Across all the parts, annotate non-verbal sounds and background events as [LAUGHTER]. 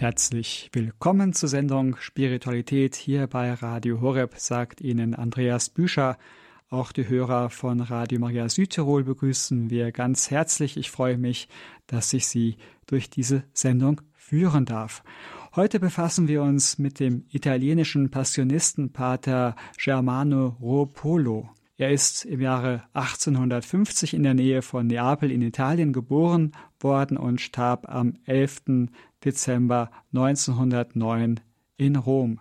Herzlich willkommen zur Sendung Spiritualität hier bei Radio Horeb, sagt Ihnen Andreas Büscher. Auch die Hörer von Radio Maria Südtirol begrüßen wir ganz herzlich. Ich freue mich, dass ich Sie durch diese Sendung führen darf. Heute befassen wir uns mit dem italienischen Passionistenpater Germano Ruopolo. Er ist im Jahre 1850 in der Nähe von Neapel in Italien geboren worden und starb am 11. Dezember 1909 in Rom.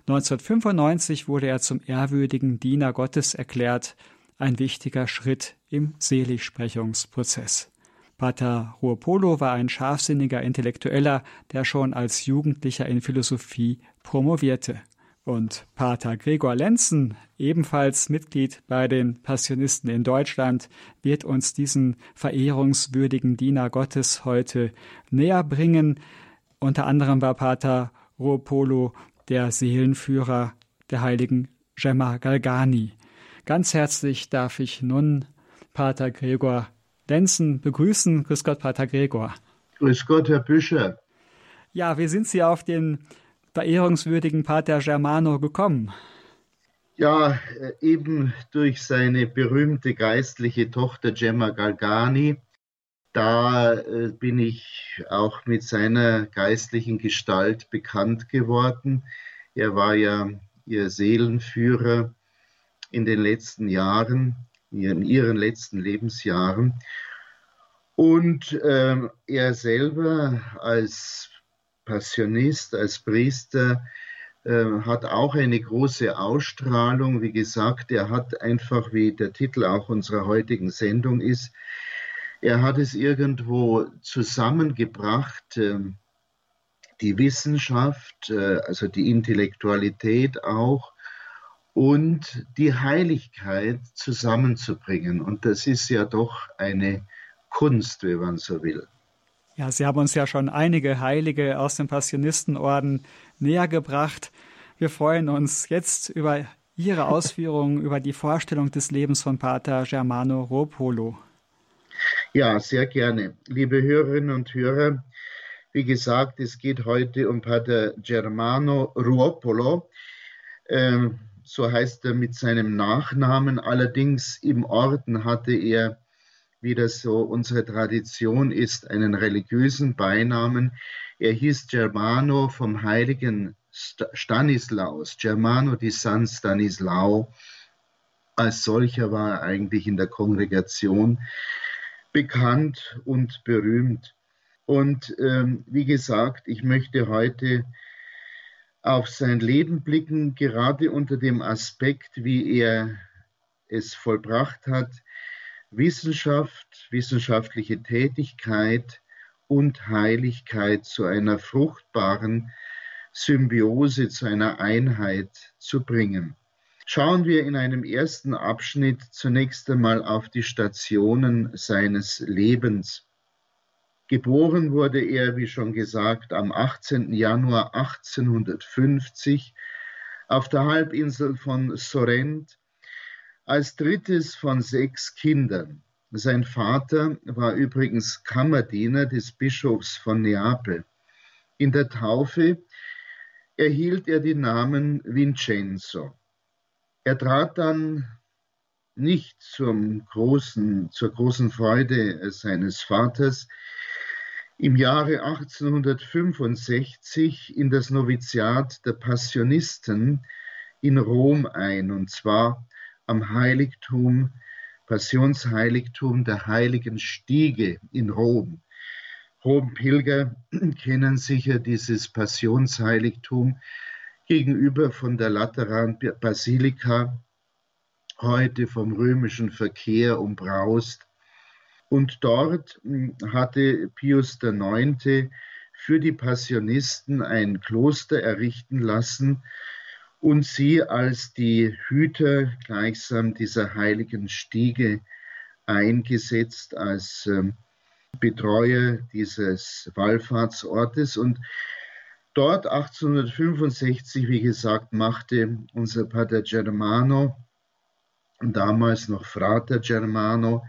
1995 wurde er zum ehrwürdigen Diener Gottes erklärt, ein wichtiger Schritt im Seligsprechungsprozess. Pater Ruopolo war ein scharfsinniger Intellektueller, der schon als Jugendlicher in Philosophie promovierte. Und Pater Gregor Lenzen, ebenfalls Mitglied bei den Passionisten in Deutschland, wird uns diesen verehrungswürdigen Diener Gottes heute näher bringen. Unter anderem war Pater Ruopolo der Seelenführer der heiligen Gemma Galgani. Ganz herzlich darf ich nun Pater Gregor Lenzen begrüßen. Grüß Gott, Pater Gregor. Grüß Gott, Herr Büscher. Ja, wie sind Sie auf den verehrungswürdigen Pater Germano gekommen? Ja, äh, eben durch seine berühmte geistliche Tochter Gemma Galgani. Da äh, bin ich auch mit seiner geistlichen Gestalt bekannt geworden. Er war ja ihr Seelenführer in den letzten Jahren, in ihren letzten Lebensjahren. Und äh, er selber als Passionist, als Priester, äh, hat auch eine große Ausstrahlung. Wie gesagt, er hat einfach, wie der Titel auch unserer heutigen Sendung ist, er hat es irgendwo zusammengebracht, äh, die Wissenschaft, äh, also die Intellektualität auch, und die Heiligkeit zusammenzubringen. Und das ist ja doch eine Kunst, wenn man so will. Ja, Sie haben uns ja schon einige Heilige aus dem Passionistenorden näher gebracht. Wir freuen uns jetzt über Ihre Ausführungen über die Vorstellung des Lebens von Pater Germano Ropolo. Ja, sehr gerne. Liebe Hörerinnen und Hörer, wie gesagt, es geht heute um Pater Germano Ruopolo. Ähm, so heißt er mit seinem Nachnamen. Allerdings im Orden hatte er wie das so unsere Tradition ist, einen religiösen Beinamen. Er hieß Germano vom heiligen Stanislaus, Germano di San Stanislau. Als solcher war er eigentlich in der Kongregation bekannt und berühmt. Und ähm, wie gesagt, ich möchte heute auf sein Leben blicken, gerade unter dem Aspekt, wie er es vollbracht hat, Wissenschaft, wissenschaftliche Tätigkeit und Heiligkeit zu einer fruchtbaren Symbiose, zu einer Einheit zu bringen. Schauen wir in einem ersten Abschnitt zunächst einmal auf die Stationen seines Lebens. Geboren wurde er, wie schon gesagt, am 18. Januar 1850 auf der Halbinsel von Sorrent als drittes von sechs Kindern. Sein Vater war übrigens Kammerdiener des Bischofs von Neapel. In der Taufe erhielt er den Namen Vincenzo. Er trat dann nicht zum großen, zur großen Freude seines Vaters im Jahre 1865 in das Noviziat der Passionisten in Rom ein, und zwar am Heiligtum, Passionsheiligtum der Heiligen Stiege in Rom. Rom-Pilger [CLEARS THROAT] kennen sicher dieses Passionsheiligtum gegenüber von der Lateran-Basilika, heute vom römischen Verkehr umbraust. Und dort hm, hatte Pius IX. für die Passionisten ein Kloster errichten lassen, und sie als die Hüter gleichsam dieser heiligen Stiege eingesetzt, als ähm, Betreuer dieses Wallfahrtsortes. Und dort 1865, wie gesagt, machte unser Pater Germano, damals noch Frater Germano,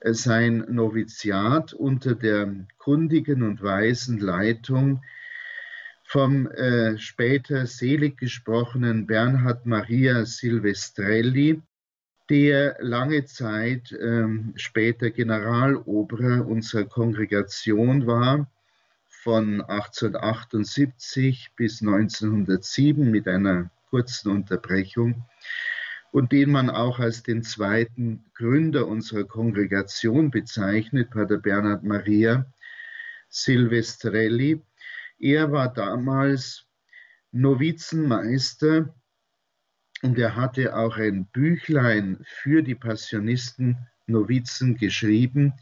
äh, sein Noviziat unter der kundigen und weisen Leitung vom äh, später selig gesprochenen Bernhard Maria Silvestrelli, der lange Zeit ähm, später Generaloberer unserer Kongregation war, von 1878 bis 1907 mit einer kurzen Unterbrechung und den man auch als den zweiten Gründer unserer Kongregation bezeichnet, Pater Bernhard Maria Silvestrelli. Er war damals Novizenmeister und er hatte auch ein Büchlein für die Passionisten Novizen geschrieben,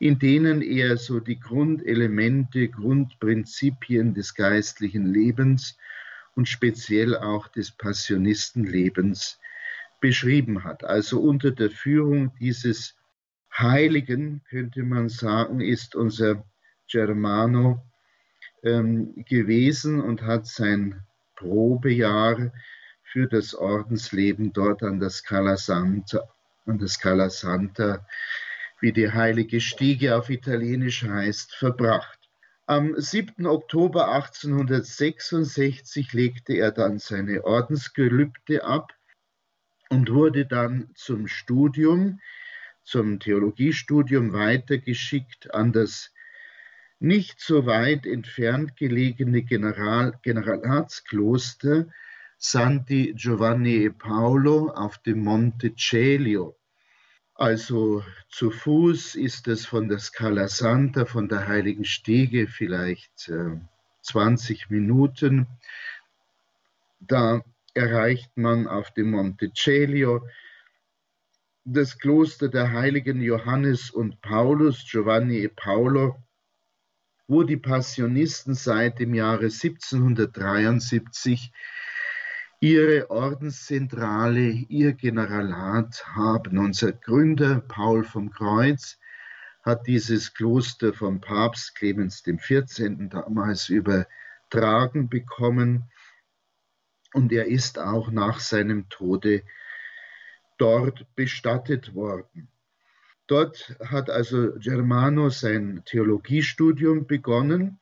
in denen er so die Grundelemente, Grundprinzipien des geistlichen Lebens und speziell auch des Passionistenlebens beschrieben hat. Also unter der Führung dieses Heiligen, könnte man sagen, ist unser Germano ähm, gewesen und hat sein Probejahr für das Ordensleben dort an der Scala Santa, an der Scala Santa wie die heilige Stiege auf Italienisch heißt, verbracht. Am 7. Oktober 1866 legte er dann seine Ordensgelübde ab und wurde dann zum Studium, zum Theologiestudium weitergeschickt an das nicht so weit entfernt gelegene General, Generalatskloster Santi Giovanni e Paolo auf dem Monte Celio. Also zu Fuß ist es von der Scala Santa, von der Heiligen Stiege vielleicht äh, 20 Minuten. Da erreicht man auf dem Monte Celio das Kloster der Heiligen Johannes und Paulus, Giovanni e Paolo, wo die Passionisten seit dem Jahre 1773 ihre Ordenszentrale, ihr Generalat haben. Unser Gründer Paul vom Kreuz hat dieses Kloster vom Papst Clemens XIV. damals übertragen bekommen und er ist auch nach seinem Tode dort bestattet worden. Dort hat also Germano sein Theologiestudium begonnen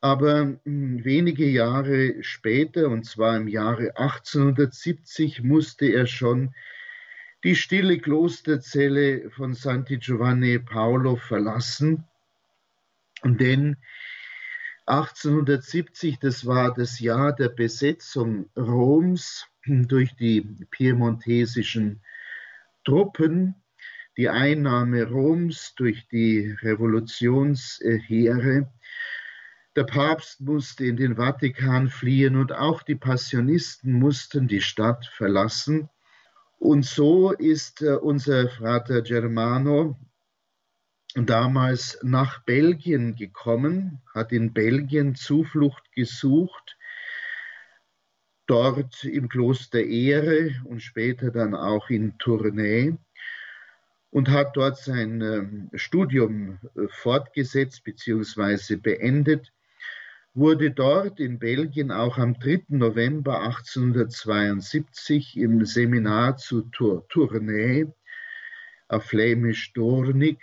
aber hm, wenige Jahre später, und zwar im Jahre 1870, musste er schon die stille Klosterzelle von Santi Giovanni Paolo verlassen, denn 1870, das war das Jahr der Besetzung Roms durch die piemontesischen Truppen, die Einnahme Roms durch die Revolutionsheere, der Papst musste in den Vatikan fliehen und auch die Passionisten mussten die Stadt verlassen. Und so ist äh, unser Vater Germano damals nach Belgien gekommen, hat in Belgien Zuflucht gesucht, dort im Kloster Ehre und später dann auch in Tournai und hat dort sein ähm, Studium äh, fortgesetzt bzw. beendet wurde dort in Belgien auch am 3. November 1872 im Seminar zu Tournai, auf Flämisch Dornig,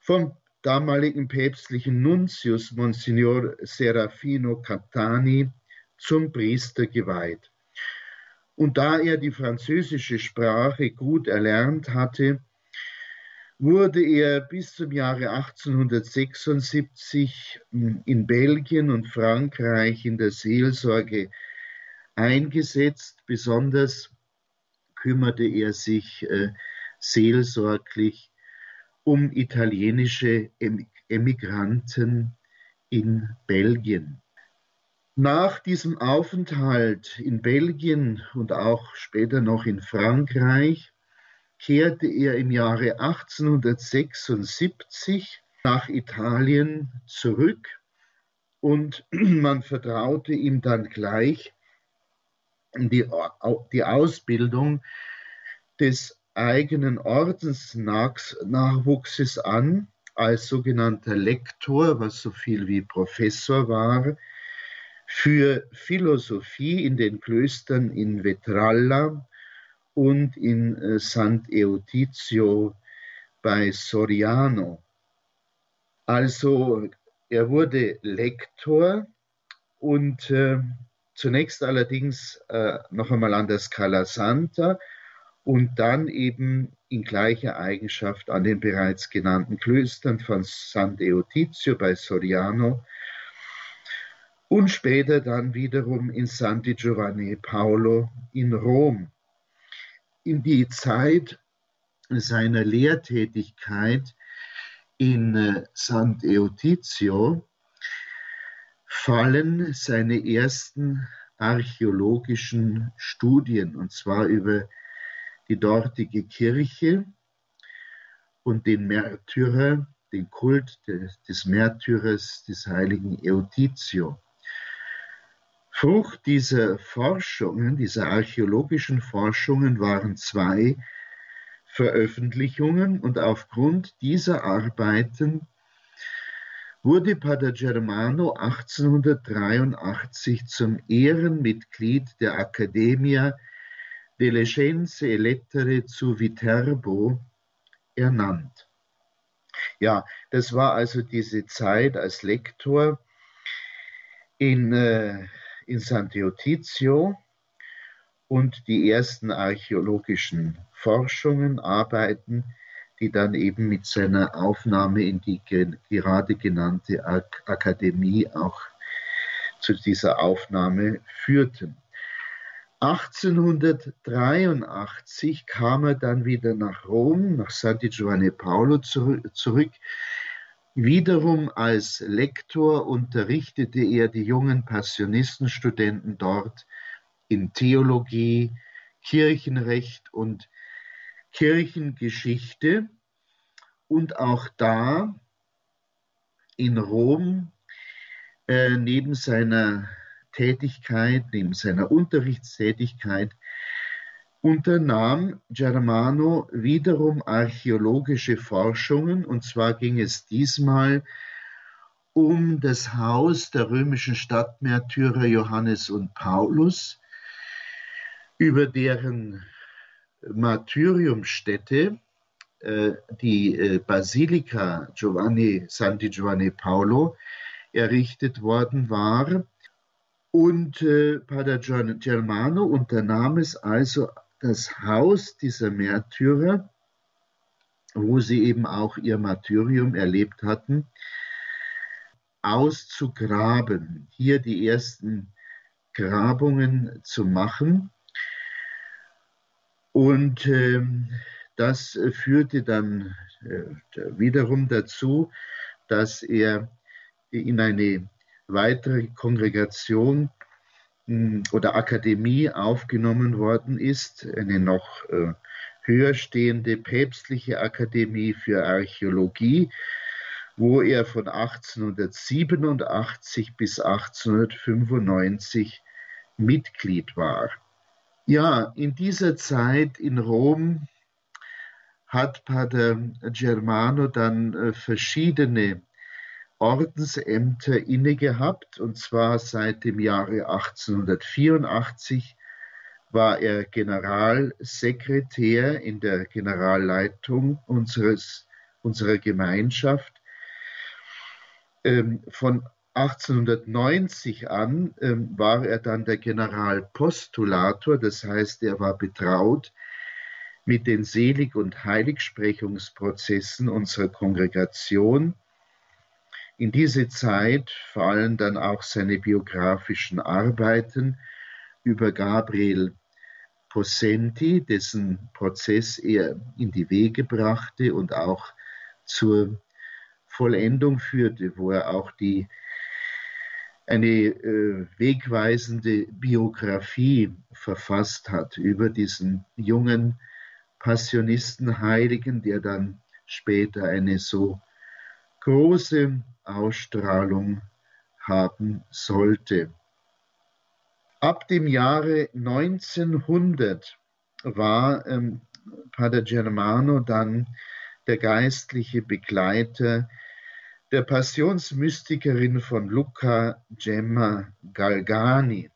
vom damaligen päpstlichen Nuntius Monsignor Serafino Catani zum Priester geweiht. Und da er die französische Sprache gut erlernt hatte, wurde er bis zum Jahre 1876 hm, in Belgien und Frankreich in der Seelsorge eingesetzt. Besonders kümmerte er sich äh, seelsorglich um italienische Emigranten in Belgien. Nach diesem Aufenthalt in Belgien und auch später noch in Frankreich kehrte er im Jahre 1876 nach Italien zurück und [CLEARS THROAT] man vertraute ihm dann gleich die, die Ausbildung des eigenen Ordensnachwuchses an als sogenannter Lektor, was so viel wie Professor war, für Philosophie in den Klöstern in Vetralla und in äh, Sant'Eutizio bei Soriano. Also er wurde Lektor und äh, zunächst allerdings äh, noch einmal an der Scala Santa und dann eben in gleicher Eigenschaft an den bereits genannten Klöstern von San Eutizio bei Soriano und später dann wiederum in Santi Giovanni Paolo in Rom. In die Zeit seiner Lehrtätigkeit in äh, San Eutizio fallen seine ersten archäologischen Studien, und zwar über die dortige Kirche und den Märtyrer, den Kult des, des Märtyrers des heiligen Eutizio. Frucht dieser Forschungen, dieser archäologischen Forschungen waren zwei Veröffentlichungen und aufgrund dieser Arbeiten wurde Pater Germano 1883 zum Ehrenmitglied der Accademia delle Scienze e Lettere zu Viterbo ernannt. Ja, das war also diese Zeit als Lektor in, äh, in Sant'Eutizio und die ersten archäologischen Forschungen, Arbeiten, die dann eben mit seiner Aufnahme in die gerade genannte Akademie auch zu dieser Aufnahme führten. 1883 kam er dann wieder nach Rom, nach Santi Giovanni Paolo zurück. Wiederum als Lektor unterrichtete er die jungen Passionistenstudenten dort in Theologie, Kirchenrecht und Kirchengeschichte und auch da in Rom äh, neben seiner Tätigkeit, neben seiner Unterrichtstätigkeit unternahm Germano wiederum archäologische Forschungen und zwar ging es diesmal um das Haus der römischen Stadtmärtyrer Johannes und Paulus, über deren Martyriumstätte, äh, die äh, Basilika Giovanni, Santi Giovanni Paolo, errichtet worden war. Und äh, Pater Germano unternahm es also, das Haus dieser Märtyrer, wo sie eben auch ihr Martyrium erlebt hatten, auszugraben, hier die ersten Grabungen zu machen. Und ähm, das äh, führte dann äh, wiederum dazu, dass er in eine weitere Kongregation oder Akademie aufgenommen worden ist, eine noch äh, höher stehende päpstliche Akademie für Archäologie, wo er von 1887 bis 1895 Mitglied war. Ja, in dieser Zeit in Rom hat Pater Germano dann äh, verschiedene Ordensämter inne gehabt, und zwar seit dem Jahre 1884 war er Generalsekretär in der Generalleitung unseres, unserer Gemeinschaft. Ähm, von 1890 an ähm, war er dann der Generalpostulator, das heißt, er war betraut mit den Selig- und Heiligsprechungsprozessen unserer Kongregation. In diese Zeit fallen dann auch seine biografischen Arbeiten über Gabriel Possenti, dessen Prozess er in die Wege brachte und auch zur Vollendung führte, wo er auch die eine äh, wegweisende Biografie verfasst hat über diesen jungen Passionistenheiligen, der dann später eine so große Ausstrahlung haben sollte. Ab dem Jahre 1900 war ähm, Pater Germano dann der geistliche Begleiter der Passionsmystikerin von Luca Gemma Galgani.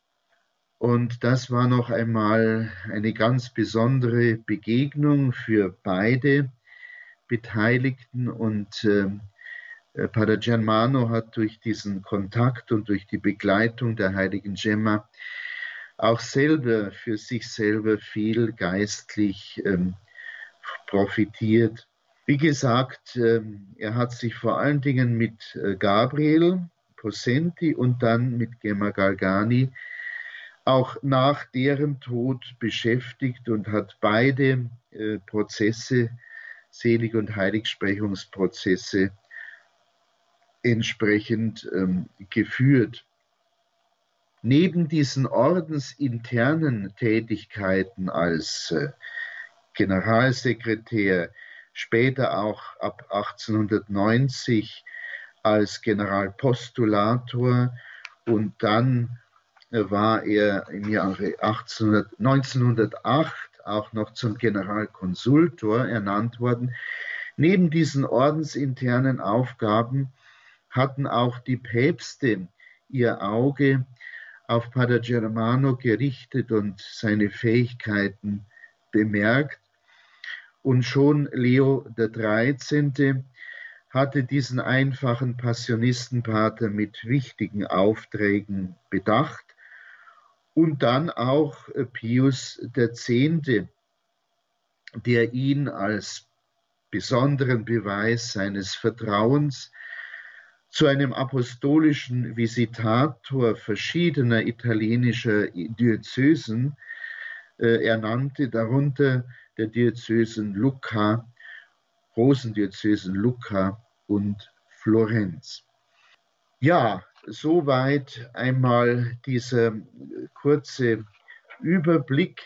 Und das war noch einmal eine ganz besondere Begegnung für beide Beteiligten und äh, Pater Germano hat durch diesen Kontakt und durch die Begleitung der heiligen Gemma auch selber für sich selber viel geistlich ähm, profitiert. Wie gesagt, ähm, er hat sich vor allen Dingen mit äh, Gabriel Posenti und dann mit Gemma Galgani auch nach deren Tod beschäftigt und hat beide äh, Prozesse, Selig- und Heiligsprechungsprozesse, entsprechend ähm, geführt. Neben diesen ordensinternen Tätigkeiten als äh, Generalsekretär, später auch ab 1890 als Generalpostulator und dann war er im Jahre 1800, 1908 auch noch zum Generalkonsultor ernannt worden. Neben diesen ordensinternen Aufgaben hatten auch die Päpste ihr Auge auf Pater Germano gerichtet und seine Fähigkeiten bemerkt. Und schon Leo XIII. hatte diesen einfachen Passionistenpater mit wichtigen Aufträgen bedacht und dann auch Pius X., der ihn als besonderen Beweis seines Vertrauens zu einem apostolischen Visitator verschiedener italienischer Diözesen äh, ernannte, darunter der Diözesen Lucca, Rosendiözesen Lucca und Florenz. Ja, soweit einmal dieser kurze Überblick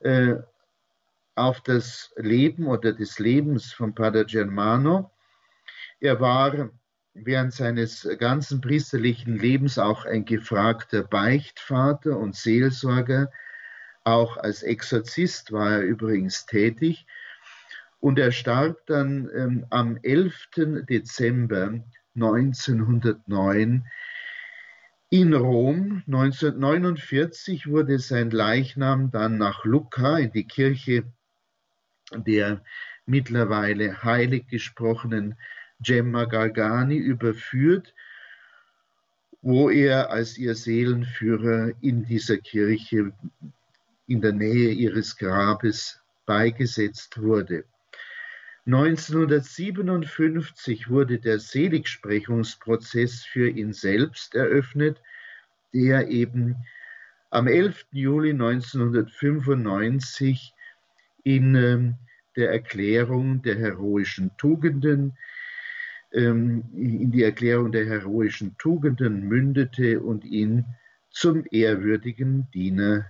äh, auf das Leben oder des Lebens von Pater Germano. Er war während seines ganzen priesterlichen Lebens auch ein gefragter Beichtvater und Seelsorger. Auch als Exorzist war er übrigens tätig. Und er starb dann ähm, am 11. Dezember 1909 in Rom. 1949 wurde sein Leichnam dann nach Lucca in die Kirche der mittlerweile heilig gesprochenen Gemma Galgani überführt, wo er als ihr Seelenführer in dieser Kirche in der Nähe ihres Grabes beigesetzt wurde. 1957 wurde der Seligsprechungsprozess für ihn selbst eröffnet, der eben am 11. Juli 1995 in ähm, der Erklärung der heroischen Tugenden in die Erklärung der heroischen Tugenden mündete und ihn zum ehrwürdigen Diener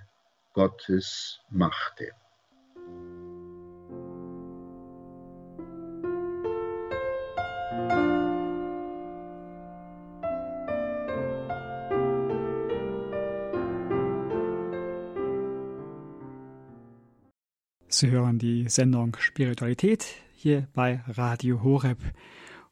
Gottes machte. Sie hören die Sendung Spiritualität hier bei Radio Horeb.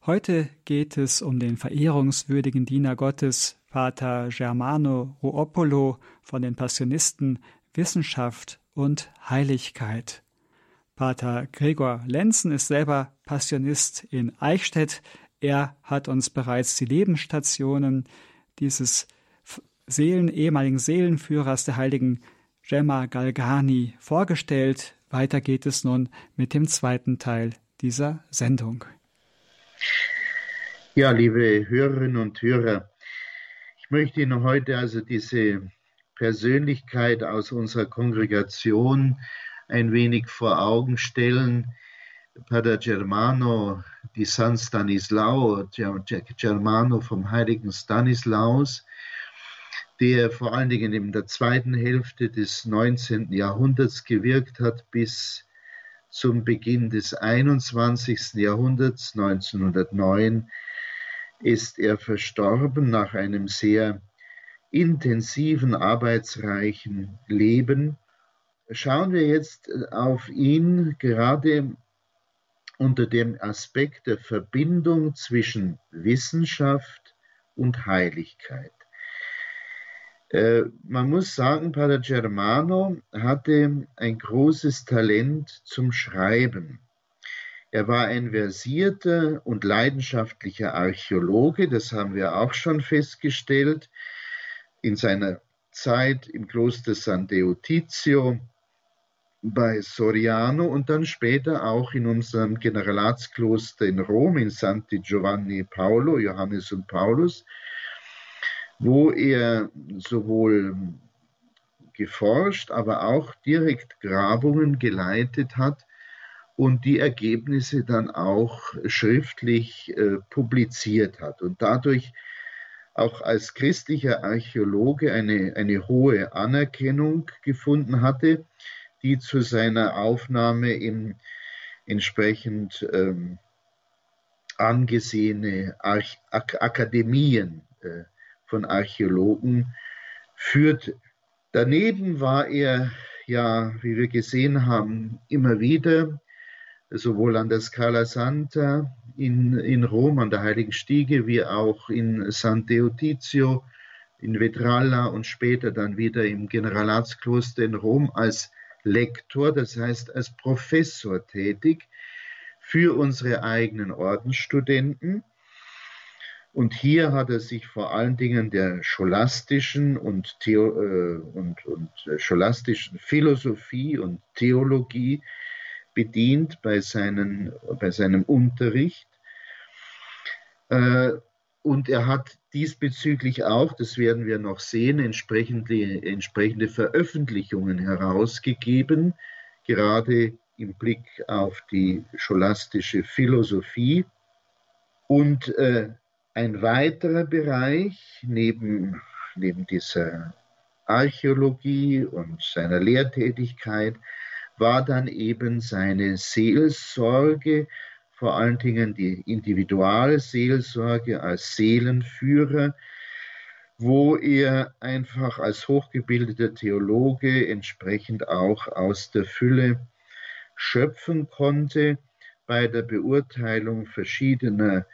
Heute geht es um den verehrungswürdigen Diener Gottes, Pater Germano Ruopolo von den Passionisten Wissenschaft und Heiligkeit. Pater Gregor Lenzen ist selber Passionist in Eichstätt. Er hat uns bereits die Lebensstationen dieses Seelen, ehemaligen Seelenführers der heiligen Gemma Galgani vorgestellt. Weiter geht es nun mit dem zweiten Teil dieser Sendung. Ja, liebe Hörerinnen und Hörer, ich möchte Ihnen heute also diese Persönlichkeit aus unserer Kongregation ein wenig vor Augen stellen. Pater Germano di San Stanislao, Germano vom heiligen Stanislaus, der vor allen Dingen in der zweiten Hälfte des 19. Jahrhunderts gewirkt hat bis zum Beginn des 21. Jahrhunderts 1909 ist er verstorben nach einem sehr intensiven, arbeitsreichen Leben. Schauen wir jetzt auf ihn gerade unter dem Aspekt der Verbindung zwischen Wissenschaft und Heiligkeit. Äh, man muss sagen, Pater Germano hatte ein großes Talent zum Schreiben. Er war ein versierter und leidenschaftlicher Archäologe, das haben wir auch schon festgestellt, in seiner Zeit im Kloster San Deotizio bei Soriano und dann später auch in unserem Generalatskloster in Rom, in Santi Giovanni Paolo, Johannes und Paulus, wo er sowohl geforscht, aber auch direkt Grabungen geleitet hat und die Ergebnisse dann auch schriftlich äh, publiziert hat und dadurch auch als christlicher Archäologe eine, eine hohe Anerkennung gefunden hatte die zu seiner Aufnahme in entsprechend ähm, angesehene Arch Ak Akademien äh, von Archäologen führte. Daneben war er ja, wie wir gesehen haben, immer wieder sowohl an der Scala Santa in, in Rom, an der Heiligen Stiege, wie auch in San Deotizio, in Vetralla und später dann wieder im Generalatskloster in Rom als Lektor, das heißt als Professor tätig für unsere eigenen Ordensstudenten. Und hier hat er sich vor allen Dingen der scholastischen und, Theo, äh, und, und äh, scholastischen Philosophie und Theologie bedient bei, seinen, bei seinem Unterricht. Äh, und er hat diesbezüglich auch, das werden wir noch sehen, entsprechende, entsprechende Veröffentlichungen herausgegeben, gerade im Blick auf die scholastische Philosophie. Und äh, ein weiterer Bereich neben, neben dieser Archäologie und seiner Lehrtätigkeit war dann eben seine Seelsorge vor allen Dingen die Individualseelsorge als Seelenführer, wo er einfach als hochgebildeter Theologe entsprechend auch aus der Fülle schöpfen konnte bei der Beurteilung verschiedener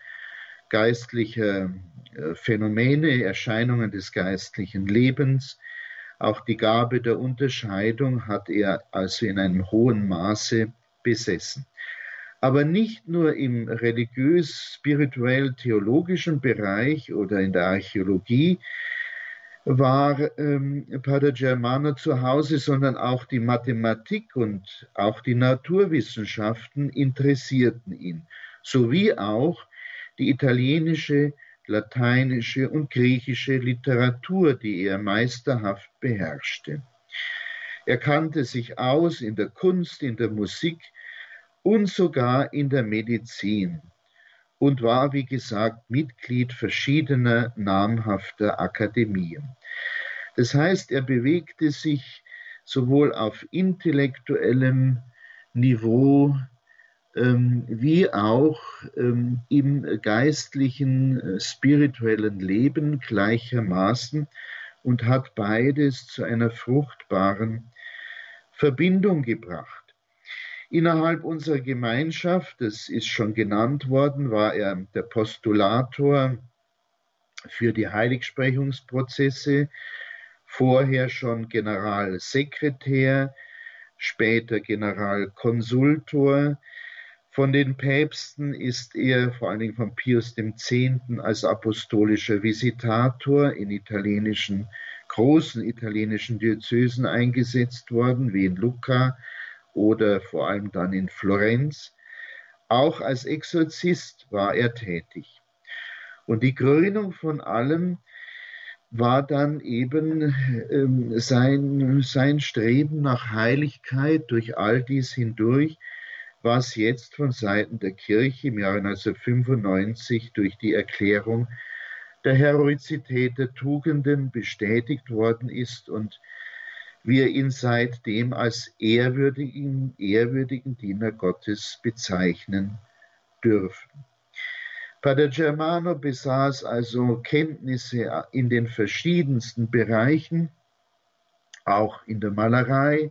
geistlicher äh, Phänomene, Erscheinungen des geistlichen Lebens. Auch die Gabe der Unterscheidung hat er also in einem hohen Maße besessen. Aber nicht nur im religiös-spirituell-theologischen Bereich oder in der Archäologie war ähm, Pater Germano zu Hause, sondern auch die Mathematik und auch die Naturwissenschaften interessierten ihn, sowie auch die italienische, lateinische und griechische Literatur, die er meisterhaft beherrschte. Er kannte sich aus in der Kunst, in der Musik, und sogar in der Medizin und war, wie gesagt, Mitglied verschiedener namhafter Akademien. Das heißt, er bewegte sich sowohl auf intellektuellem Niveau wie auch ähm, im geistlichen, äh, spirituellen Leben gleichermaßen und hat beides zu einer fruchtbaren Verbindung gebracht. Innerhalb unserer Gemeinschaft, das ist schon genannt worden, war er der Postulator für die Heiligsprechungsprozesse, vorher schon Generalsekretär, später Generalkonsultor. Von den Päpsten ist er vor allen Dingen von Pius X. als apostolischer Visitator in italienischen, großen italienischen Diözesen eingesetzt worden, wie in Lucca, oder vor allem dann in Florenz. Auch als Exorzist war er tätig. Und die Krönung von allem war dann eben ähm, sein, sein Streben nach Heiligkeit durch all dies hindurch, was jetzt von Seiten der Kirche im Jahre 1995 durch die Erklärung der Heroizität der Tugenden bestätigt worden ist und wir ihn seitdem als ehrwürdigen, ehrwürdigen Diener Gottes bezeichnen dürfen. Pater Germano besaß also Kenntnisse in den verschiedensten Bereichen, auch in der Malerei,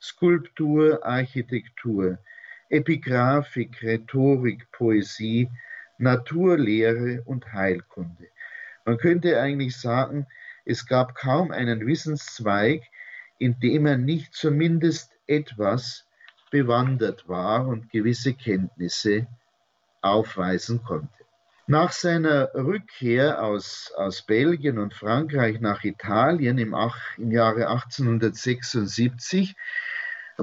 Skulptur, Architektur, Epigraphik, Rhetorik, Poesie, Naturlehre und Heilkunde. Man könnte eigentlich sagen, es gab kaum einen Wissenszweig, indem er nicht zumindest etwas bewandert war und gewisse Kenntnisse aufweisen konnte. Nach seiner Rückkehr aus, aus Belgien und Frankreich nach Italien im, im Jahre 1876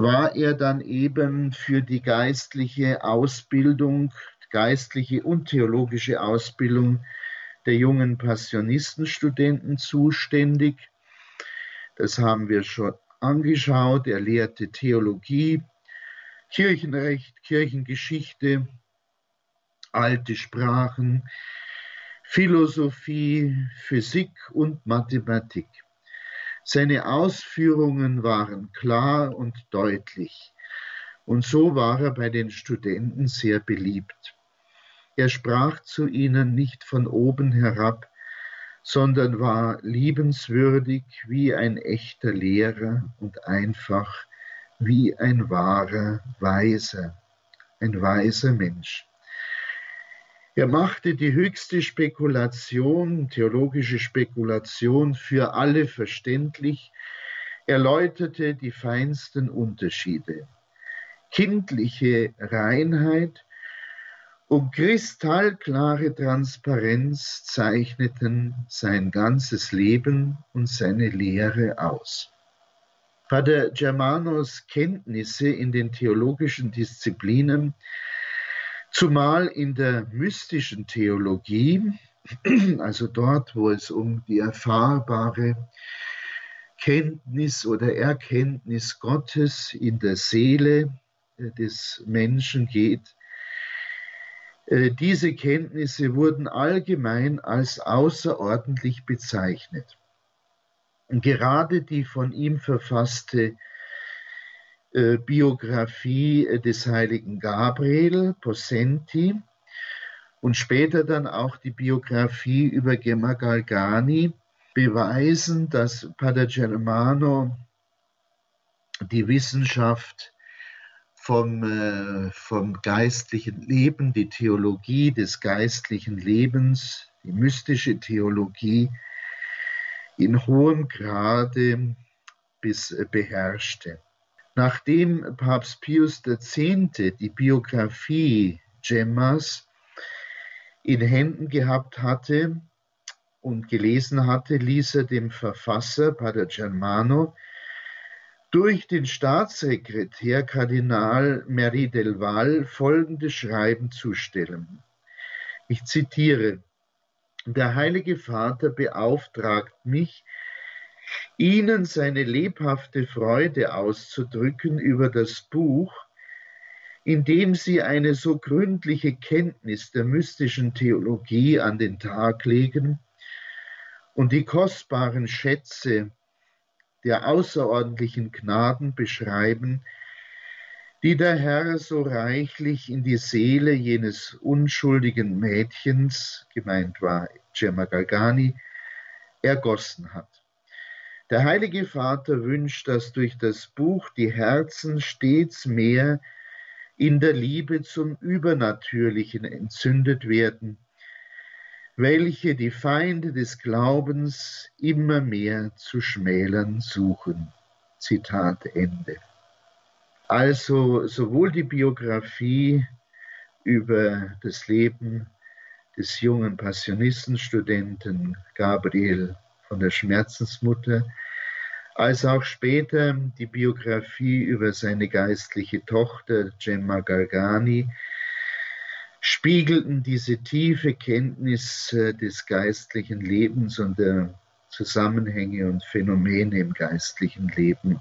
war er dann eben für die geistliche Ausbildung, geistliche und theologische Ausbildung der jungen Passionistenstudenten zuständig. Das haben wir schon angeschaut. Er lehrte Theologie, Kirchenrecht, Kirchengeschichte, alte Sprachen, Philosophie, Physik und Mathematik. Seine Ausführungen waren klar und deutlich, und so war er bei den Studenten sehr beliebt. Er sprach zu ihnen nicht von oben herab, sondern war liebenswürdig wie ein echter Lehrer und einfach wie ein wahrer Weiser, ein weiser Mensch. Er machte die höchste Spekulation, theologische Spekulation für alle verständlich, erläuterte die feinsten Unterschiede. Kindliche Reinheit und kristallklare Transparenz zeichneten sein ganzes Leben und seine Lehre aus. Pater Germanos Kenntnisse in den theologischen Disziplinen Zumal in der mystischen Theologie, [CLEARS THROAT] also dort, wo es um die erfahrbare Kenntnis oder Erkenntnis Gottes in der Seele äh, des Menschen geht, äh, diese Kenntnisse wurden allgemein als außerordentlich bezeichnet. Gerade die von ihm verfasste äh, Biografie äh, des heiligen Gabriel Possenti und später dann auch die Biografie über Gemma Galgani beweisen, dass Pater Germano die Wissenschaft vom, äh, vom geistlichen Leben, die Theologie des geistlichen Lebens, die mystische Theologie in hohem Grade bis äh, beherrschte. Nachdem Papst Pius X. die Biografie Gemmas in Händen gehabt hatte und gelesen hatte, ließ er dem Verfasser Pater Germano durch den Staatssekretär Kardinal Marie del Val folgendes Schreiben zustellen. Ich zitiere, der Heilige Vater beauftragt mich, ihnen seine lebhafte Freude auszudrücken über das Buch, in dem sie eine so gründliche Kenntnis der mystischen Theologie an den Tag legen und die kostbaren Schätze der außerordentlichen Gnaden beschreiben, die der Herr so reichlich in die Seele jenes unschuldigen Mädchens, gemeint war Gemma Galgani, ergossen hat. Der Heilige Vater wünscht, dass durch das Buch die Herzen stets mehr in der Liebe zum Übernatürlichen entzündet werden, welche die Feinde des Glaubens immer mehr zu schmälern suchen. Zitat Ende. Also sowohl die Biografie über das Leben des jungen Passionistenstudenten Gabriel von der Schmerzensmutter, als auch später die Biografie über seine geistliche Tochter Gemma Gargani spiegelten diese tiefe Kenntnis des geistlichen Lebens und der Zusammenhänge und Phänomene im geistlichen Leben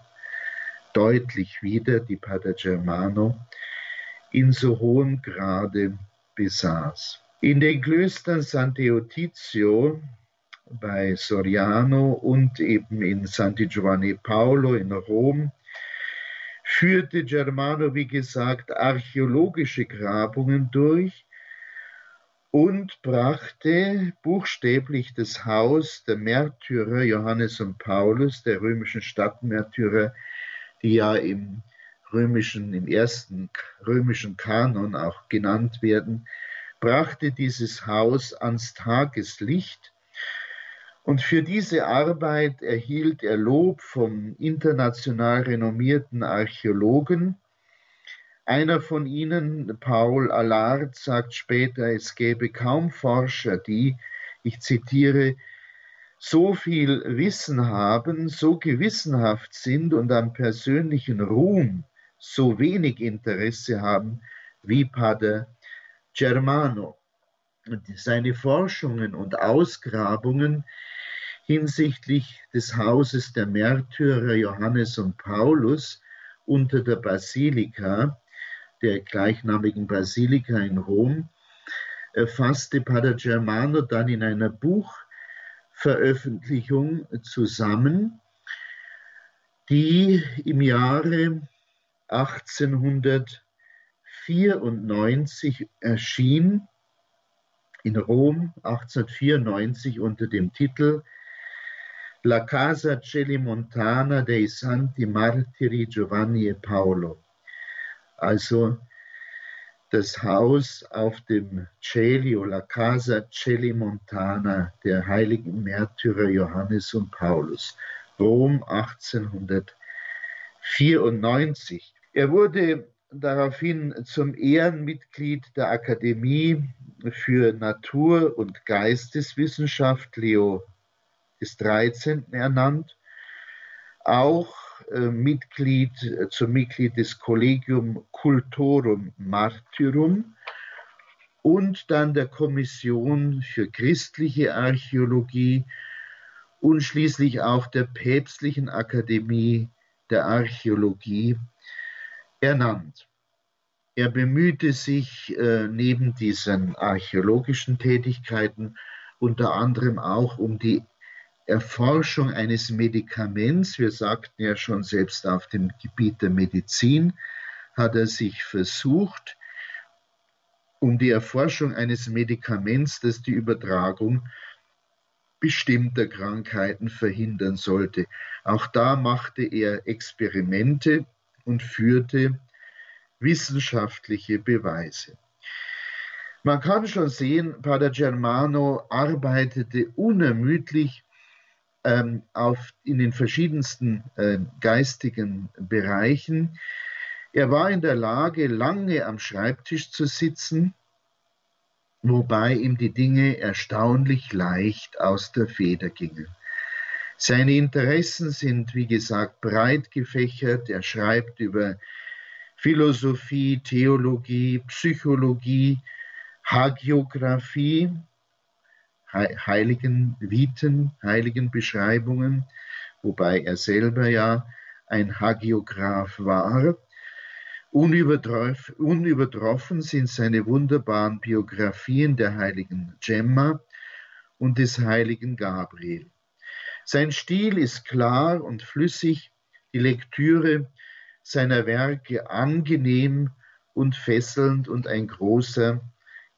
deutlich wider, die Pater Germano in so hohem Grade besaß. In den Klöstern Sant'Eutizio bei Soriano und eben in Santi Giovanni Paolo in Rom führte Germano, wie gesagt, archäologische Grabungen durch und brachte buchstäblich das Haus der Märtyrer Johannes und Paulus, der römischen Stadtmärtyrer, die ja im römischen, im ersten römischen Kanon auch genannt werden, brachte dieses Haus ans Tageslicht und für diese Arbeit erhielt er Lob vom international renommierten Archäologen Einer von ihnen, Paul Allard, sagt später, es gäbe kaum Forscher, die, ich zitiere, so viel Wissen haben, so gewissenhaft sind und am persönlichen Ruhm so wenig Interesse haben wie Pater Germano. Seine Forschungen und Ausgrabungen hinsichtlich des Hauses der Märtyrer Johannes und Paulus unter der Basilika der gleichnamigen Basilika in Rom, fasste Pater Germano dann in einer Buchveröffentlichung zusammen, die im Jahre 1894 erschien, in Rom 1894 unter dem Titel La Casa Celimontana dei Santi Martiri Giovanni e Paolo also das Haus auf dem Celio, La Casa Celimontana der heiligen Märtyrer Johannes und Paulus, Rom 1894. Er wurde daraufhin zum Ehrenmitglied der Akademie für Natur- und Geisteswissenschaft Leo XIII. ernannt. Auch äh, Mitglied, äh, zum Mitglied des Collegium Cultorum Martyrum und dann der Kommission für christliche Archäologie und schließlich auch der Päpstlichen Akademie der Archäologie ernannt. Er bemühte sich äh, neben diesen archäologischen Tätigkeiten unter anderem auch um die Erforschung eines Medikaments, wir sagten ja schon selbst auf dem Gebiet der Medizin, hat er sich versucht, um die Erforschung eines Medikaments, das die Übertragung bestimmter Krankheiten verhindern sollte. Auch da machte er Experimente und führte wissenschaftliche Beweise. Man kann schon sehen, Pater Germano arbeitete unermüdlich ähm, auf, in den verschiedensten äh, geistigen Bereichen. Er war in der Lage, lange am Schreibtisch zu sitzen, wobei ihm die Dinge erstaunlich leicht aus der Feder gingen. Seine Interessen sind, wie gesagt, breit gefächert. Er schreibt über Philosophie, Theologie, Psychologie, Hagiographie, heiligen Viten, heiligen Beschreibungen, wobei er selber ja ein Hagiograph war. Unübertroffen, sind seine wunderbaren Biografien der heiligen Gemma und des heiligen Gabriel. Sein Stil ist klar und flüssig, die Lektüre seiner Werke angenehm und fesselnd und ein großer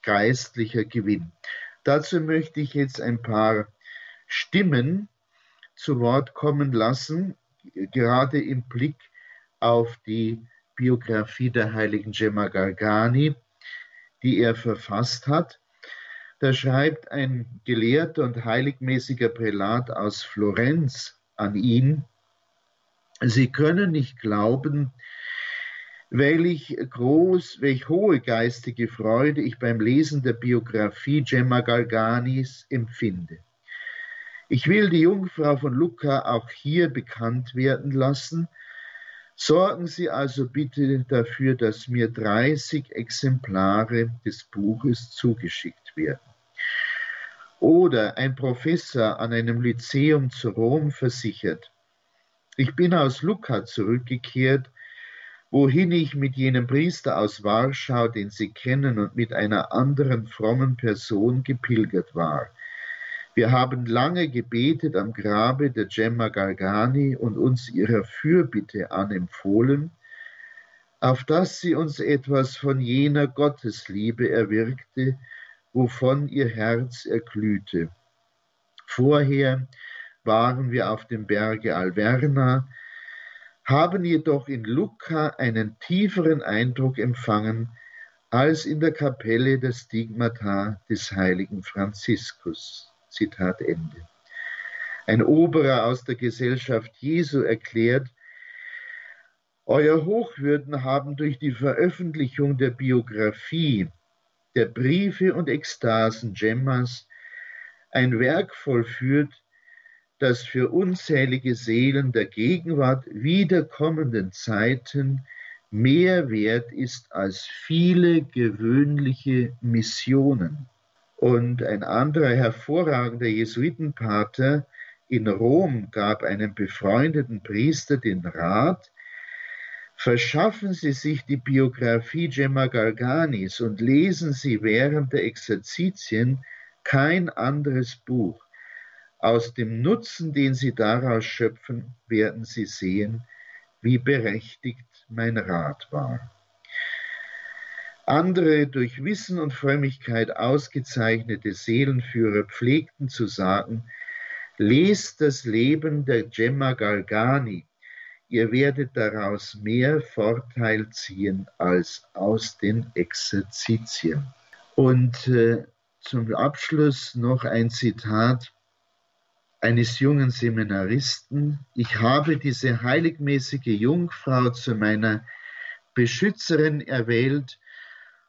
geistlicher Gewinn. Dazu möchte ich jetzt ein paar Stimmen zu Wort kommen lassen, gerade im Blick auf die Biografie der heiligen Gemma Gargani, die er verfasst hat. Da schreibt ein gelehrter und heiligmäßiger Prälat aus Florenz an ihn, Sie können nicht glauben, welch groß, welch hohe geistige Freude ich beim Lesen der Biografie Gemma Galganis empfinde. Ich will die Jungfrau von Lucca auch hier bekannt werden lassen. Sorgen Sie also bitte dafür, dass mir 30 Exemplare des Buches zugeschickt werden. Oder ein Professor an einem Lyzeum zu Rom versichert, ich bin aus Lucca zurückgekehrt, wohin ich mit jenem Priester aus Warschau, den Sie kennen, und mit einer anderen frommen Person gepilgert war. Wir haben lange gebetet am Grabe der Gemma Gargani und uns ihrer Fürbitte anempfohlen, auf dass sie uns etwas von jener Gottesliebe erwirkte, wovon ihr Herz erglühte. Vorher waren wir auf dem Berge Alverna, haben jedoch in Lucca einen tieferen Eindruck empfangen als in der Kapelle der Stigmata des heiligen Franziskus. Zitat Ende. Ein Oberer aus der Gesellschaft Jesu erklärt, Euer Hochwürden haben durch die Veröffentlichung der Biografie, der Briefe und Ekstasen Gemmas ein Werk vollführt, das für unzählige Seelen der Gegenwart wie der kommenden Zeiten mehr wert ist als viele gewöhnliche Missionen. Und ein anderer hervorragender Jesuitenpater in Rom gab einem befreundeten Priester den Rat, verschaffen Sie sich die Biografie Gemma Galganis und lesen Sie während der Exerzitien kein anderes Buch. Aus dem Nutzen, den Sie daraus schöpfen, werden Sie sehen, wie berechtigt mein Rat war. Andere durch Wissen und Frömmigkeit ausgezeichnete Seelenführer pflegten zu sagen, lest das Leben der Gemma Galgani, ihr werdet daraus mehr Vorteil ziehen als aus den Exerzitien. Und äh, zum Abschluss noch ein Zitat eines jungen Seminaristen. Ich habe diese heiligmäßige Jungfrau zu meiner Beschützerin erwählt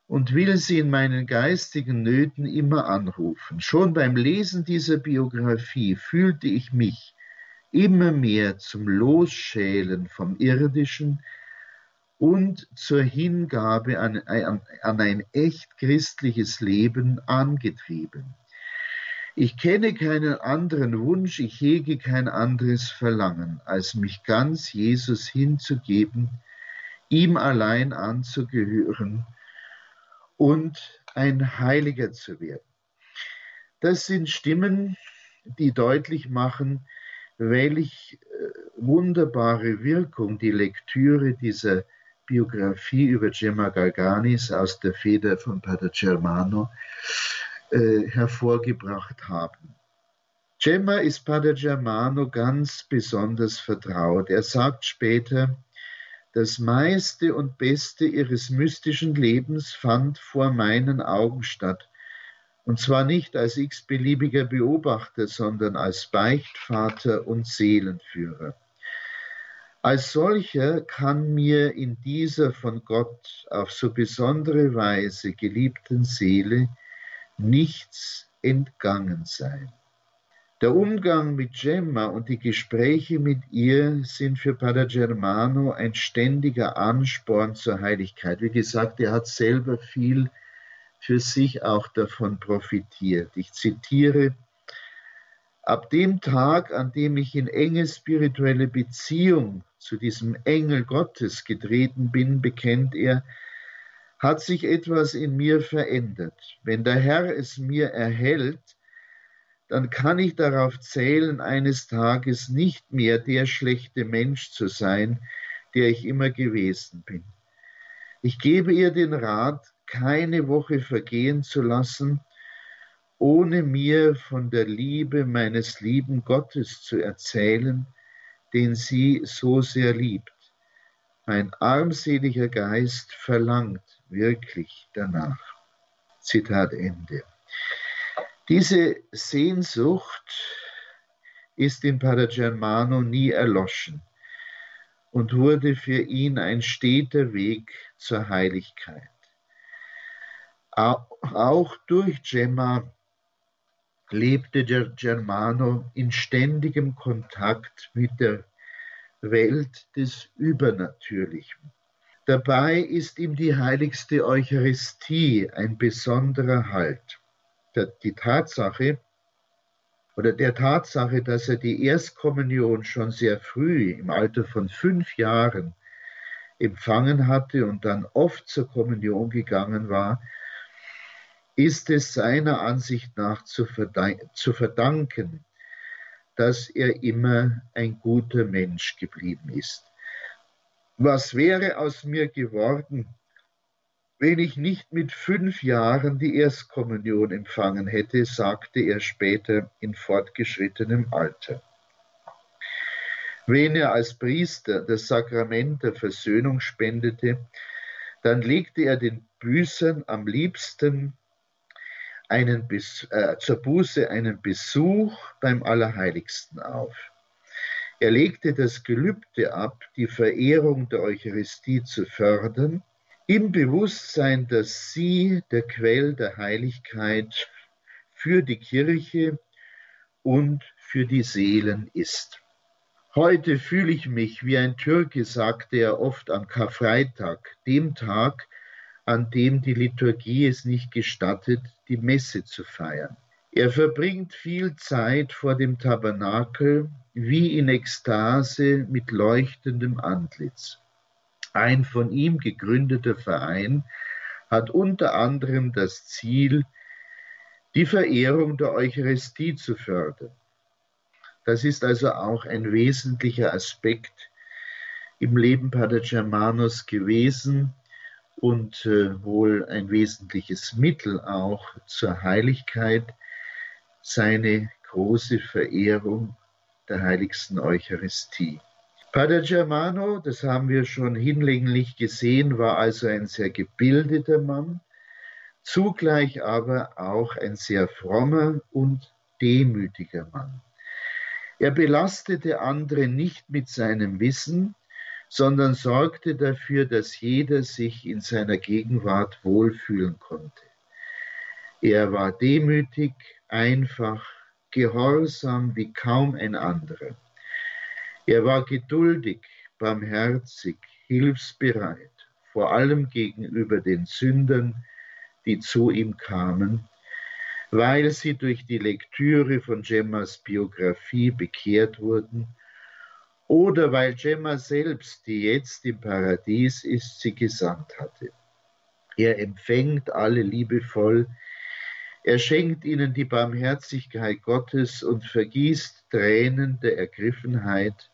und will sie in meinen geistigen Nöten immer anrufen. Schon beim Lesen dieser Biografie fühlte ich mich immer mehr zum Losschälen vom Irdischen und zur Hingabe an, an, an ein echt christliches Leben angetrieben. Ich kenne keinen anderen Wunsch, ich hege kein anderes Verlangen, als mich ganz Jesus hinzugeben, ihm allein anzugehören und ein Heiliger zu werden. Das sind Stimmen, die deutlich machen, welch äh, wunderbare Wirkung die Lektüre dieser Biografie über Gemma Galganis aus der Feder von Pater Germano äh, hervorgebracht haben. Gemma ist Pater Germano ganz besonders vertraut. Er sagt später, das meiste und Beste ihres mystischen Lebens fand vor meinen Augen statt. Und zwar nicht als x-beliebiger Beobachter, sondern als Beichtvater und Seelenführer. Als solcher kann mir in dieser von Gott auf so besondere Weise geliebten Seele nichts entgangen sein. Der Umgang mit Gemma und die Gespräche mit ihr sind für Pater Germano ein ständiger Ansporn zur Heiligkeit. Wie gesagt, er hat selber viel für sich auch davon profitiert. Ich zitiere, ab dem Tag, an dem ich in enge spirituelle Beziehung zu diesem Engel Gottes getreten bin, bekennt er, hat sich etwas in mir verändert. Wenn der Herr es mir erhält, dann kann ich darauf zählen, eines Tages nicht mehr der schlechte Mensch zu sein, der ich immer gewesen bin. Ich gebe ihr den Rat, keine Woche vergehen zu lassen, ohne mir von der Liebe meines lieben Gottes zu erzählen, den sie so sehr liebt. Mein armseliger Geist verlangt wirklich danach. Zitat Ende. Diese Sehnsucht ist in Pater Germano nie erloschen und wurde für ihn ein steter Weg zur Heiligkeit. Auch durch Gemma lebte der Germano in ständigem Kontakt mit der Welt des Übernatürlichen. Dabei ist ihm die heiligste Eucharistie ein besonderer Halt. Die Tatsache oder der Tatsache, dass er die Erstkommunion schon sehr früh, im Alter von fünf Jahren, empfangen hatte und dann oft zur Kommunion gegangen war, ist es seiner Ansicht nach zu, verdanken, dass er immer ein guter Mensch geblieben ist. Was wäre aus mir geworden, wenn ich nicht mit fünf Jahren die Erstkommunion empfangen hätte, sagte er später in fortgeschrittenem Alter. Wenn er als Priester das Sakrament der Versöhnung spendete, dann legte er den Büßern am liebsten einen, äh, zur Buße einen Besuch beim Allerheiligsten auf. Er legte das Gelübde ab, die Verehrung der Eucharistie zu fördern, im Bewusstsein, dass sie der Quell der Heiligkeit für die Kirche und für die Seelen ist. Heute fühle ich mich wie ein Türke, sagte er oft am Karfreitag, dem Tag, an dem die Liturgie es nicht gestattet, die Messe zu feiern. Er verbringt viel Zeit vor dem Tabernakel wie in Ekstase mit leuchtendem Antlitz. Ein von ihm gegründeter Verein hat unter anderem das Ziel, die Verehrung der Eucharistie zu fördern. Das ist also auch ein wesentlicher Aspekt im Leben Pater Germanos gewesen und äh, wohl ein wesentliches Mittel auch zur Heiligkeit, seine große Verehrung der heiligsten Eucharistie. Pater Germano, das haben wir schon hinlänglich gesehen, war also ein sehr gebildeter Mann, zugleich aber auch ein sehr frommer und demütiger Mann. Er belastete andere nicht mit seinem Wissen, sondern sorgte dafür, dass jeder sich in seiner Gegenwart wohlfühlen konnte. Er war demütig, einfach, gehorsam wie kaum ein anderer. Er war geduldig, barmherzig, hilfsbereit, vor allem gegenüber den Sündern, die zu ihm kamen weil sie durch die Lektüre von Gemmas Biografie bekehrt wurden oder weil Gemma selbst, die jetzt im Paradies ist, sie gesandt hatte. Er empfängt alle liebevoll, er schenkt ihnen die Barmherzigkeit Gottes und vergießt Tränen der Ergriffenheit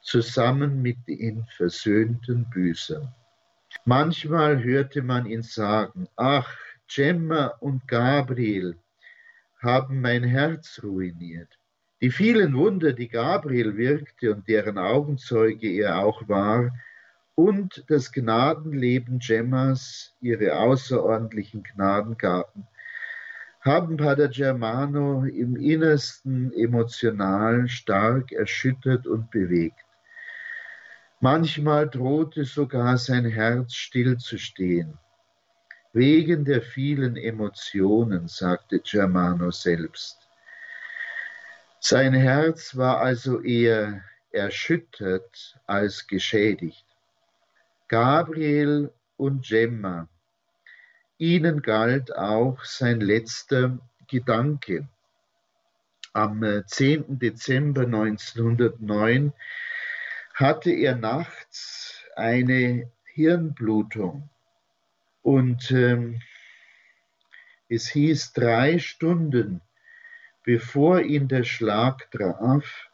zusammen mit den versöhnten Büßern. Manchmal hörte man ihn sagen, ach, Gemma und Gabriel, haben mein Herz ruiniert. Die vielen Wunder, die Gabriel wirkte und deren Augenzeuge er auch war, und das Gnadenleben Gemmas, ihre außerordentlichen Gnadengaben, haben Pater Germano im Innersten emotional stark erschüttert und bewegt. Manchmal drohte sogar sein Herz stillzustehen. Wegen der vielen Emotionen, sagte Germano selbst. Sein Herz war also eher erschüttert als geschädigt. Gabriel und Gemma, ihnen galt auch sein letzter Gedanke. Am 10. Dezember 1909 hatte er nachts eine Hirnblutung und ähm, es hieß drei Stunden, bevor ihn der Schlag traf,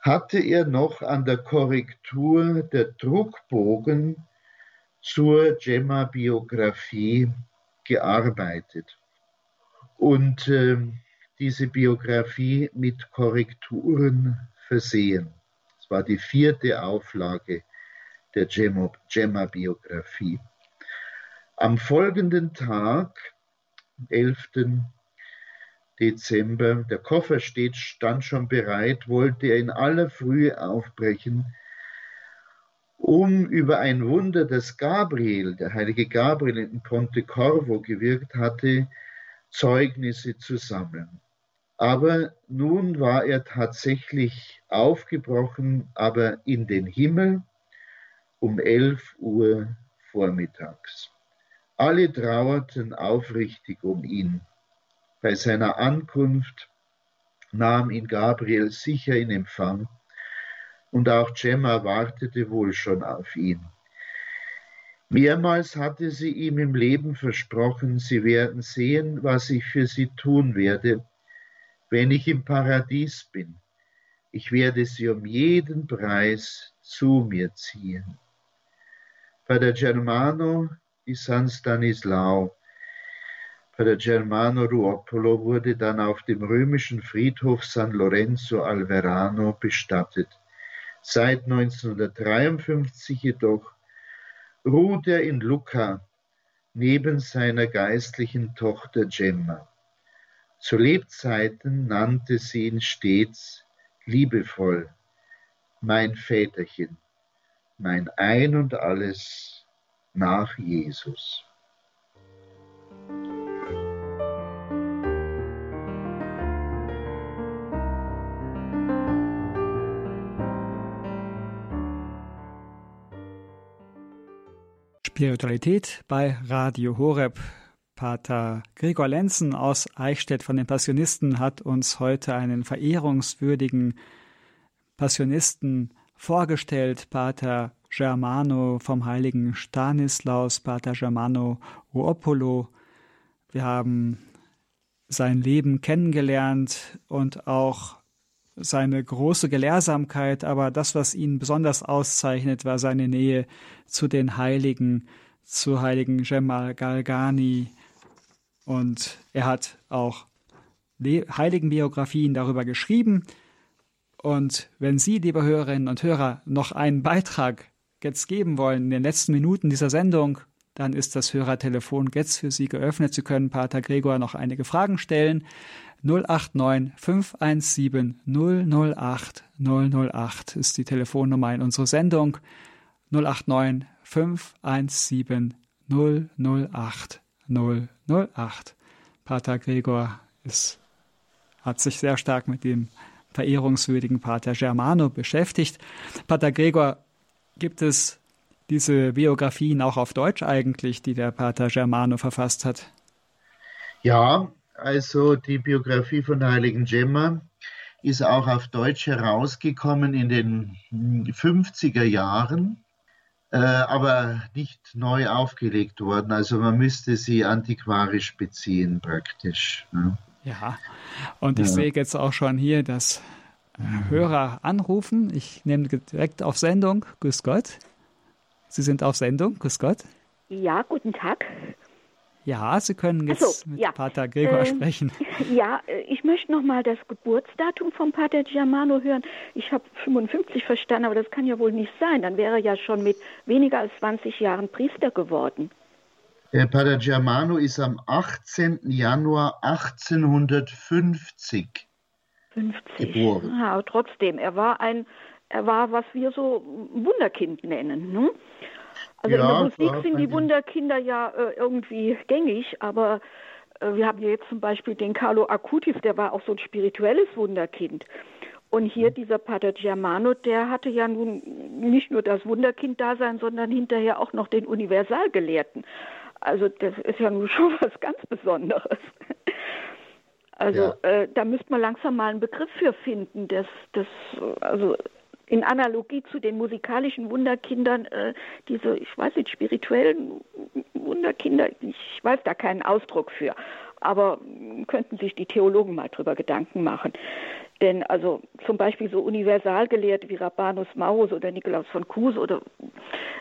hatte er noch an der Korrektur der Druckbogen zur Gemma-Biografie gearbeitet und äh, diese Biografie mit Korrekturen versehen. Es war die vierte Auflage der Gemma-Biografie. Am folgenden Tag, 11. Dezember, der Koffer steht, stand schon bereit, wollte er in aller Frühe aufbrechen, um über ein Wunder, das Gabriel, der heilige Gabriel in Ponte Corvo gewirkt hatte, Zeugnisse zu sammeln. Aber nun war er tatsächlich aufgebrochen, aber in den Himmel um 11 Uhr vormittags. Alle trauerten aufrichtig um ihn. Bei seiner Ankunft nahm ihn Gabriel sicher in Empfang und auch Gemma wartete wohl schon auf ihn. Mehrmals hatte sie ihm im Leben versprochen, sie werden sehen, was ich für sie tun werde, wenn ich im Paradies bin. Ich werde sie um jeden Preis zu mir ziehen. Pater Germano di San Stanislao. Pater Germano Ruopolo wurde dann auf dem römischen Friedhof San Lorenzo al Verano bestattet. Seit 1953 jedoch ruht er in Lucca neben seiner geistlichen Tochter Gemma. Zu Lebzeiten nannte sie ihn stets liebevoll mein Väterchen, mein Ein und alles nach Jesus. Spiritualität bei Radio Horeb. Pater Gregor Lenzen aus Eichstätt von den Passionisten hat uns heute einen verehrungswürdigen Passionisten vorgestellt, Pater Germano vom heiligen Stanislaus, Pater Germano Ruopolo. Wir haben sein Leben kennengelernt und auch seine große Gelehrsamkeit, aber das, was ihn besonders auszeichnet, war seine Nähe zu den Heiligen, zu heiligen Gemal Galgani. Und er hat auch Heiligenbiografien darüber geschrieben. Und wenn Sie, liebe Hörerinnen und Hörer, noch einen Beitrag jetzt geben wollen in den letzten Minuten dieser Sendung, dann ist das Hörertelefon jetzt für Sie geöffnet. Sie können Pater Gregor noch einige Fragen stellen. 089 517 008 008 ist die Telefonnummer in unserer Sendung. 089 517 008 008. Pater Gregor ist, hat sich sehr stark mit dem verehrungswürdigen Pater Germano beschäftigt. Pater Gregor, gibt es diese Biografien auch auf Deutsch eigentlich, die der Pater Germano verfasst hat? Ja, also die Biografie von der heiligen Gemma ist auch auf Deutsch herausgekommen in den 50er Jahren, äh, aber nicht neu aufgelegt worden. Also man müsste sie antiquarisch beziehen praktisch. Ne? Ja, und ich ja. sehe jetzt auch schon hier, dass äh, Hörer anrufen. Ich nehme direkt auf Sendung. Grüß Gott. Sie sind auf Sendung. Grüß Gott. Ja, guten Tag. Ja, Sie können jetzt so, mit ja. Pater Gregor ähm, sprechen. [LAUGHS] Ja, äh, ich möchte noch mal das Geburtsdatum von Pater Giamano hören. Ich habe 55 verstanden, aber das kann ja wohl nicht sein. Dann wäre er ja schon mit weniger als 20 Jahren Priester geworden. Der Pater Giamano ist am 18. Januar 1850 50. geboren. Ja, aber trotzdem, er war ein, er war, was wir so Wunderkind nennen. Ne? Also ja, in der Musik sind die Wunderkinder ja äh, irgendwie gängig, aber äh, wir haben ja jetzt zum Beispiel den Carlo Acutis, der war auch so ein spirituelles Wunderkind. Und hier mhm. dieser Pater Germano, der hatte ja nun nicht nur das Wunderkind-Dasein, sondern hinterher auch noch den Universalgelehrten. Also das ist ja nun [LAUGHS] schon was ganz Besonderes. Also ja. äh, da müsste man langsam mal einen Begriff für finden, dass das also in Analogie zu den musikalischen Wunderkindern, äh, diese, ich weiß nicht, spirituellen Wunderkinder, ich weiß da keinen Ausdruck für, aber könnten sich die Theologen mal drüber Gedanken machen. Denn also zum Beispiel so Universalgelehrte wie Rabanus Maurus oder Nikolaus von Kues oder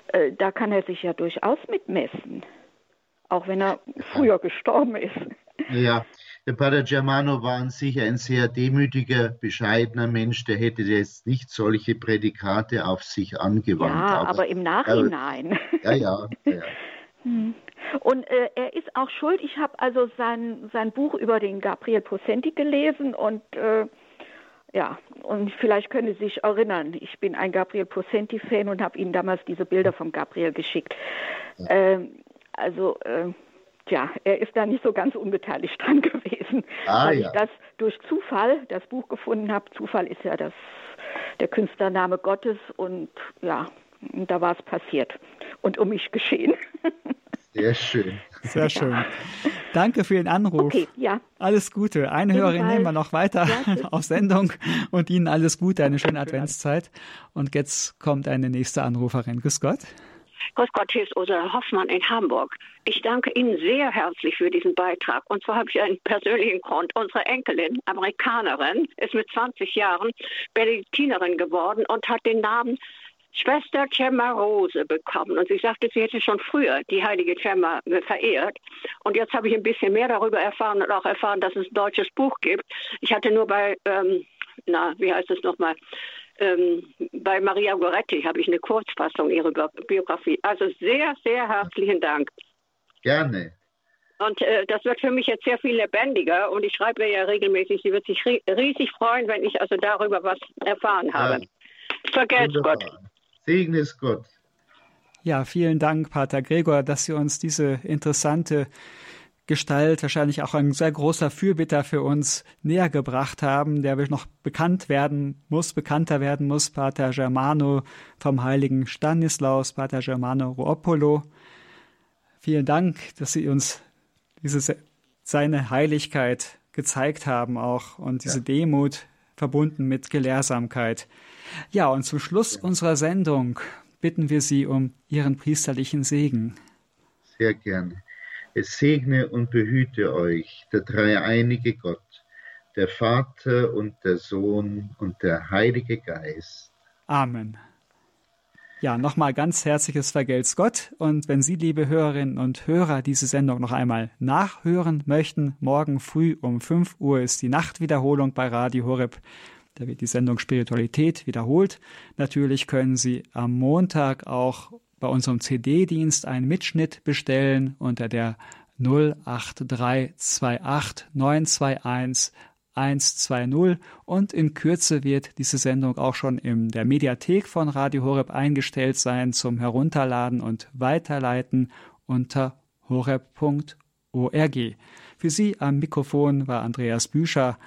äh, da kann er sich ja durchaus mitmessen, auch wenn er früher gestorben ist. Ja, der Pater Germano war an sich ein sehr demütiger, bescheidener Mensch, der hätte jetzt nicht solche Prädikate auf sich angewandt. Ja, aber, aber im Nachhinein. [LAUGHS] Äh, ja, ja. ja. Hm. Und äh, er ist auch schuld. Ich habe also sein, sein Buch über den Gabriel Possenti gelesen und äh, ja, und vielleicht können Sie sich erinnern, ich bin ein Gabriel Possenti-Fan und habe Ihnen damals diese Bilder von Gabriel geschickt. Ja. Ähm, also äh, Tja, er ist da nicht so ganz unbeteiligt dran [LAUGHS] gewesen, ah, weil ja. ich das durch Zufall, das Buch gefunden habe. Zufall ist ja das, der Künstlername Gottes und ja, da war es passiert und um mich geschehen. [LAUGHS] Sehr schön. Sehr schön. Ja. Danke für den Anruf. Okay, ja. Alles Gute. Eine Hörerin nehmen wir noch weiter ja, [LAUGHS] auf Sendung und Ihnen alles Gute, eine schöne Adventszeit. Und jetzt kommt eine nächste Anruferin. Grüß Gott. Grüß Gott, hier ist Ursula Hoffmann in Hamburg. Ich danke Ihnen sehr herzlich für diesen Beitrag. Und zwar habe ich einen persönlichen Grund. Unsere Enkelin, Amerikanerin, ist mit 20 Jahren Benediktinerin geworden und hat den Namen Schwester Gemma Rose bekommen. Und sie sagte, sie hätte schon früher die heilige Gemma verehrt. Und jetzt habe ich ein bisschen mehr darüber erfahren und auch erfahren, dass es ein deutsches Buch gibt. Ich hatte nur bei, ähm, na, wie heißt es nochmal, ähm, bei Maria Goretti habe ich eine Kurzfassung ihrer Biografie. Also sehr, sehr herzlichen Dank. Gerne. Und äh, das wird für mich jetzt sehr viel lebendiger und ich schreibe ja regelmäßig, sie wird sich riesig freuen, wenn ich also darüber was erfahren habe. Vergelt's Gott. Segne es Gott. Ja, vielen Dank, Pater Gregor, dass Sie uns diese interessante Gestalt, wahrscheinlich auch ein sehr großer Fürbitter für uns näher gebracht haben, der noch bekannt werden muss, bekannter werden muss, Pater Germano vom heiligen Stanislaus, Pater Germano Ruopolo. Vielen Dank, dass Sie uns diese, seine Heiligkeit gezeigt haben auch und diese ja. Demut verbunden mit Gelehrsamkeit. Ja, und zum Schluss ja. unserer Sendung bitten wir Sie um Ihren priesterlichen Segen. Sehr gerne. Es segne und behüte euch der dreieinige Gott, der Vater und der Sohn und der Heilige Geist. Amen. Ja, nochmal ganz herzliches Vergelt's Gott. Und wenn Sie, liebe Hörerinnen und Hörer, diese Sendung noch einmal nachhören möchten, morgen früh um 5 Uhr ist die Nachtwiederholung bei Radio Horeb. Da wird die Sendung Spiritualität wiederholt. Natürlich können Sie am Montag auch bei unserem CD-Dienst einen Mitschnitt bestellen unter der 08328 921 120 und in Kürze wird diese Sendung auch schon in der Mediathek von Radio Horeb eingestellt sein zum Herunterladen und Weiterleiten unter horeb.org. Für Sie am Mikrofon war Andreas Büscher.